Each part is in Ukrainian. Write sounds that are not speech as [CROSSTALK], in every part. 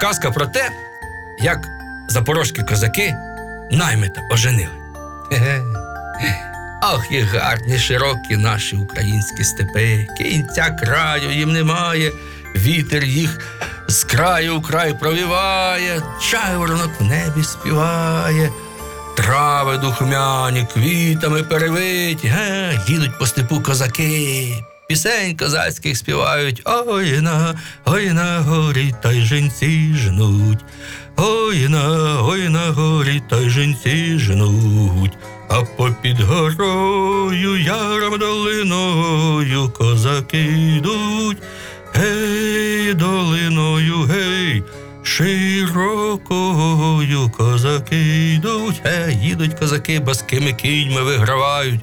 казка про те, як запорожські козаки наймита оженили. Ах, і гарні, широкі наші українські степи, кінця краю їм немає, вітер їх з краю в край провіває, чайворонок в небі співає, трави духмяні, квітами перевиті, ге, їдуть по степу козаки. Пісень козацьких співають Ой на, ой на горі, та й жінці жнуть. Ой на, ой на горі, та й жінці жнуть. А попід горою, яром долиною козаки йдуть. Гей, долиною, гей, широкою козаки йдуть. Гей, їдуть козаки, баскими кіньми вигравають.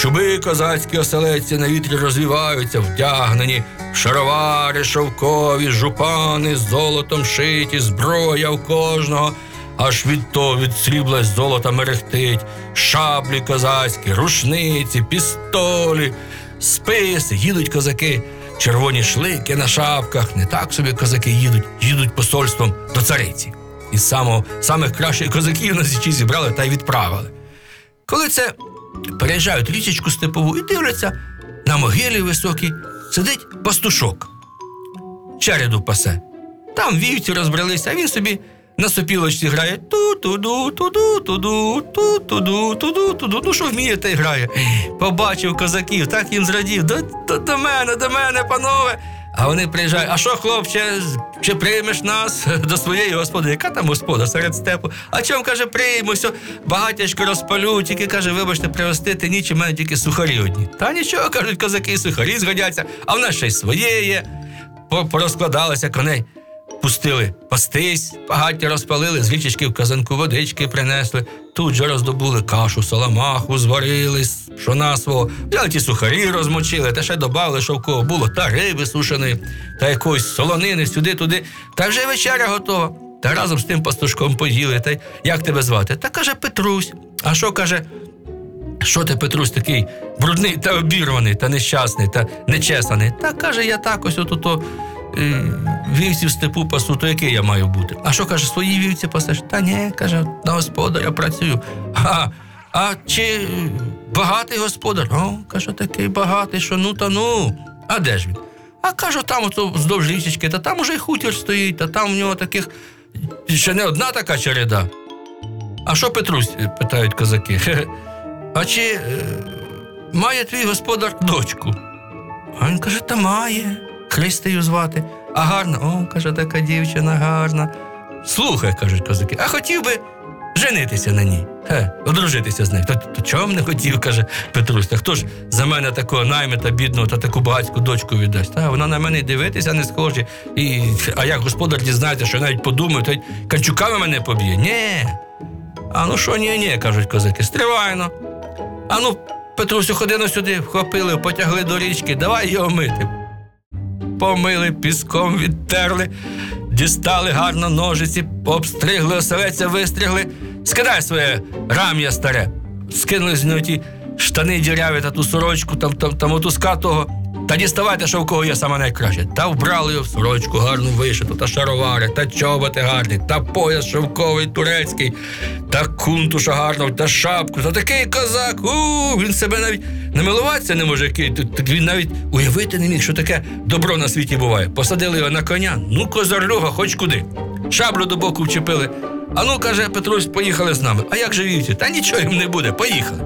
Чуби козацькі оселедці на вітрі розвіваються, вдягнені шаровари шовкові, жупани з золотом шиті, зброя в кожного, аж від то від срібла золота мерехтить, шаблі козацькі, рушниці, пістолі, списи, їдуть козаки, червоні шлики на шапках. Не так собі козаки їдуть, їдуть посольством до цариці. І самого, самих кращих козаків на січі зібрали та й відправили. Коли це переїжджають річечку степову і дивляться, на могилі високій сидить пастушок. Череду пасе. Там вівці розбралися, а він собі на сопілочці грає ту-ту-ду, ту-ду, ту-ду, ту-ту-ду, ту-ду, ту-ду. Ну що вміє, та й грає. Побачив козаків, так їм зрадів. До, до, до мене, до мене, панове. А вони приїжджають, а що, хлопче, чи приймеш нас [LAUGHS] до своєї господи? Яка там господа серед степу? А чому, каже, прийму, все, багатячко розпалю, тільки каже, вибачте, пригостити ніч, у мене тільки сухарі одні. Та нічого, кажуть, козаки, сухарі згодяться, а в нас ще й своє є. Порозкладалися коней. Пустили пастись, багаття розпалили, з річечки в казанку водички принесли, тут же роздобули кашу, саламаху, зварили, з пшона свого, взяли ті сухарі розмочили, та ще додали, що в кого було, та риби сушеної, та якоїсь солонини сюди-туди. Та вже вечеря готова. Та разом з тим пастушком поїли. Та як тебе звати? Та каже Петрусь. А що каже? Що ти, Петрусь, такий брудний та обірваний, та нещасний, та нечесаний? Та каже, я так ось ото е, вівці в степу пасу, то який я маю бути? А що каже, свої вівці пасеш? Та ні, каже, на господаря працюю. А, а чи багатий господар? О, каже, такий багатий, що ну та ну. А де ж він? А кажу, там ото вздовж річечки, та там уже й хутір стоїть, та там в нього таких ще не одна така череда. А що Петрусь? е, питають козаки. А чи е, має твій господар дочку? А він каже, та має. Христею звати. А гарна? О, каже, така дівчина гарна. Слухай, кажуть козаки, а хотів би женитися на ній. Хе, одружитися з нею. То, то чого б не хотів, каже Петрусь. Та хто ж за мене такого наймита бідного та таку багатську дочку віддасть? Та вона на мене дивитися не схожі. І, а як господар дізнається, що навіть подумає, то й канчуками мене поб'є. Ні. А ну що, ні, ні, кажуть козаки, стривайно. А ну, Петрусю, ходи на сюди, вхопили, потягли до річки, давай його мити. Помили, піском відтерли, дістали гарно ножиці, обстригли, оселеця вистригли, скидай своє рам'я старе, скинули з нього ті штани діряві та ту сорочку, там, там, там отуска того. Та діставайте, що в кого є саме найкраще. Та вбрали його в сорочку гарну вишиту, та шаровари, та чоботи гарні, та пояс шовковий турецький, та кунтуша гарного, та шапку. Та такий козак. У, він себе навіть не милуватися не може. Він навіть уявити не міг, що таке добро на світі буває. Посадили його на коня, ну козарлюга, хоч куди. Шаблю до боку вчепили. А ну, каже Петрусь, поїхали з нами. А як же? Та нічого їм не буде, поїхали.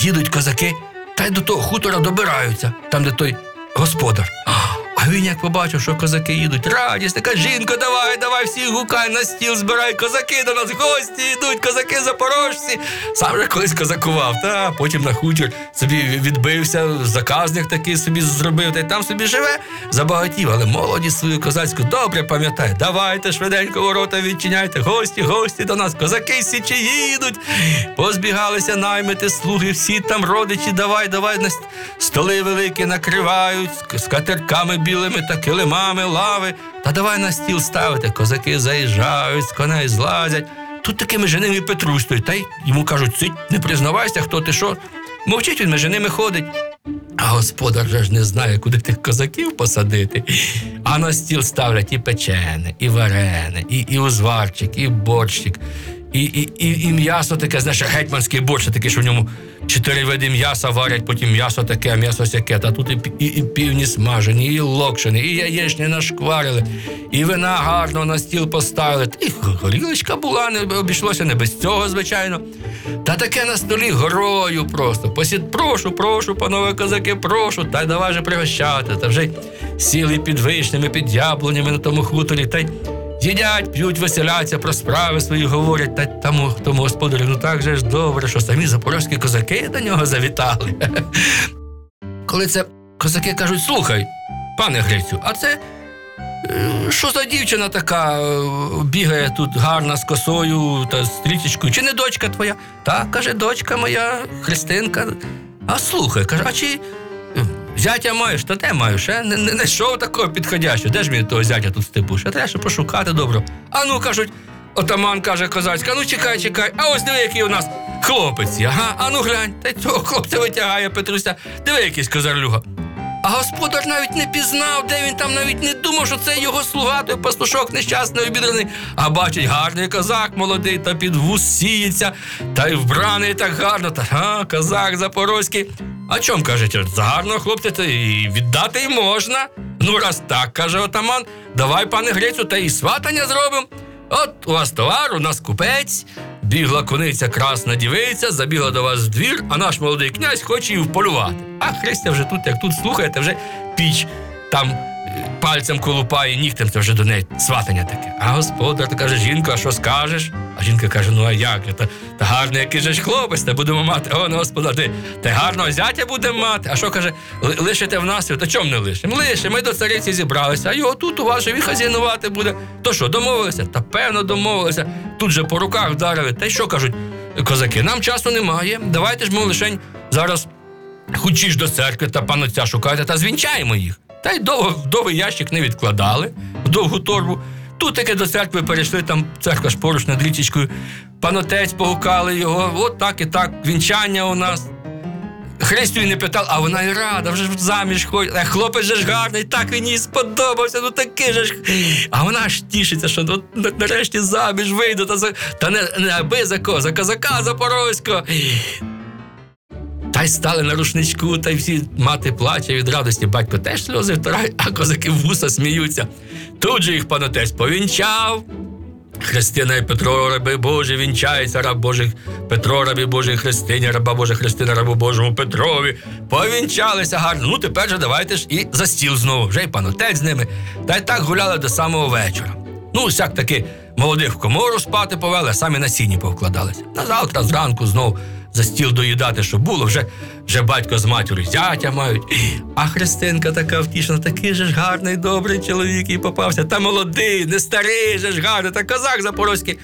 Їдуть козаки, та й до того хутора добираються, там, де той господар. А він як побачив, що козаки їдуть, радість, така жінка, давай, давай, всіх гукай на стіл, збирай козаки до нас, гості йдуть, козаки запорожці. Сам же колись козакував, та потім на хутір собі відбився, заказник такий собі зробив, та й там собі живе, забагатів, але молодість свою козацьку добре пам'ятає. Давайте швиденько ворота відчиняйте, гості, гості до нас, козаки січі їдуть. Позбігалися наймити слуги, всі там родичі, давай, давай, на столи великі накривають, з- катерками білими та килимами, лави. Та давай на стіл ставити. Козаки заїжджають, з коней злазять. Тут такими женими Петрусь стоїть, та й йому кажуть, цить, не признавайся, хто ти що. Мовчить він між ними ходить. А господар же ж не знає, куди тих козаків посадити. А на стіл ставлять і печене, і варене, і, і узварчик, і борщик, і, і, і, і м'ясо таке, знаєш, гетьманський борщ, таке, що в ньому чотири види м'яса варять, потім м'ясо таке, м'ясо сяке. Та тут і, і, і півні смажені, і локшені, і яєчні нашкварили, і вина гарно на стіл поставили. І горілочка була, не обійшлося не без цього, звичайно. Та таке на столі горою просто. Посід, прошу, прошу, панове козаки, прошу, та й давай же пригощати. Та вже сіли під вишнями, під яблунями на тому хуторі, та й їдять, п'ють, веселяться, про справи свої говорять. Та тому, тому господарю, ну так же ж добре, що самі запорозькі козаки до нього завітали. [LAUGHS] Коли це козаки кажуть, слухай, пане Грицю, а це Е, Що за дівчина така е, бігає тут гарна з косою та стрічечкою? Чи не дочка твоя? Так, каже, дочка моя, Христинка. А слухай, каже, а чи зятя маєш? Та де маєш? Е? Не, не, не йшов такого підходящого. Де ж мені того зятя тут степу? Ще треба ще пошукати добро. А ну кажуть, отаман каже козацька, ну чекай, чекай, а ось диви, який у нас хлопець. Ага, а ну глянь, та й цього хлопця витягає Петруся. Диви, якийсь козарлюга. А господар навіть не пізнав, де він там навіть не думав, що це його слуга, той пастушок нещасний обідраний. А бачить, гарний козак молодий, та під вус сіється, та й вбраний так гарно, та а, козак запорозький. А чом кажуть, за гарного хлопця і віддати й можна. Ну, раз так, каже отаман, давай, пане Грицю, та і сватання зробимо. От у вас товар, у нас купець. Бігла кониця красна дівиця, забігла до вас в двір, а наш молодий князь хоче її вполювати. А Христя вже тут, як тут слухаєте, вже піч там пальцем колупає, нігтем це вже до неї сватання таке. А господар то каже, жінко, а що скажеш? А жінка каже: ну а як? Та, та гарний який же ж хлопець, та будемо мати. О, ну, господа, ти, та гарного зятя будемо мати. А що каже, «Ли- лишите в нас? Та чому не лишимо? Лишимо, ми до цариці зібралися, а його тут у вас же він хазяйнувати буде. То що, домовилися? Та певно домовилися. Тут же по руках вдарили. Та й що кажуть козаки? Нам часу немає. Давайте ж ми лишень зараз Хочеш до церкви та панотця шукайте та звінчаємо їх. Та й довго довгий ящик не відкладали, в довгу торбу. Тут таки до церкви перейшли, там церква ж поруч над річечкою. Панотець погукали його, от так і так, вінчання у нас. Христю не питав, а вона й рада, вже ж заміж ходить. А хлопець же ж гарний, так їй сподобався, ну такий же ж. А вона ж тішиться, що ну, нарешті заміж вийде, та, та не, не аби за кого, за козака Запорозького. Та й стали на рушничку, та й всі мати плаче від радості. Батько теж сльози втирає, а козаки вуса сміються. Тут же їх панотець повінчав. Христина і Петро, раби Божі, вінчається, раб Божий Петро, рабі Божій Христині, раба Божа Христина, рабу Божому Петрові. Повінчалися гарно. Ну тепер же давайте ж і за стіл знову. Вже й панотець з ними. Та й так гуляли до самого вечора. Ну, всяк таки молодих в комору спати повели, самі на сіні повкладалися. На завтра зранку знов за стіл доїдати, що було, вже, вже батько з матір'ю зятя мають. А Христинка така втішна, такий же ж гарний, добрий чоловік їй попався. Та молодий, не старий же ж гарний, та козак запорозький.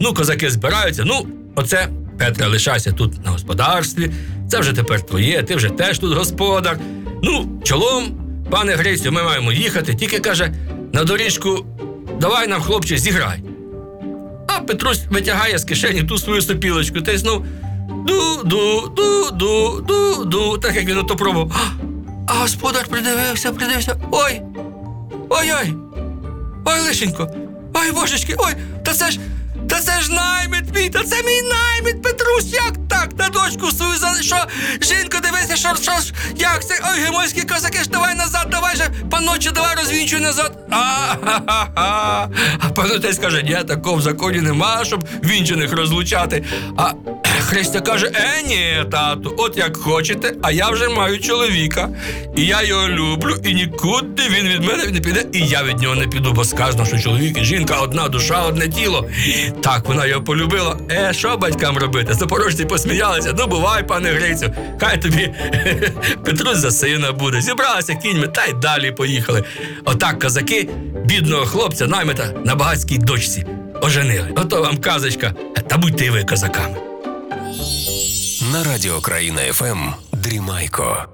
Ну, козаки збираються. Ну, оце, Петре, лишайся тут на господарстві. Це вже тепер твоє, ти вже теж тут господар. Ну, чолом, пане Грицю, ми маємо їхати. Тільки каже, на доріжку давай нам, хлопче, зіграй. А Петрусь витягає з кишені ту свою сопілочку та й знов ду-ду-ду-ду-ду-ду, так як він ото пробував. А господар придивився, придивився. Ой! Ой-ой! Ой, лишенько! Ой, божечки, ой, та це ж. Та це ж наймит мій, та це мій наймит, Петрусь, як так? На дочку свою за що? Жінко, дивися, що, що ж, як це? Ой, гемойські козаки ж давай назад, давай же, паноче, давай розвінчуй назад. А-ха-ха-ха. А панотець каже, ні, такого в законі нема, щоб вінчених розлучати. А Христя каже: е, ні, тату, от як хочете, а я вже маю чоловіка. І я його люблю, і нікуди він від мене не піде, і я від нього не піду, бо сказано, що чоловік і жінка одна душа, одне тіло. Так вона його полюбила. Е, що батькам робити? Запорожці посміялися. Ну, бувай, пане Грицю, хай тобі [LAUGHS] Петрусь за сина буде. Зібралися кіньми та й далі поїхали. Отак козаки бідного хлопця наймита на багатській дочці оженили. Ото вам казочка, та будьте і ви козаками. На радіо Країна ФМ Дрімайко.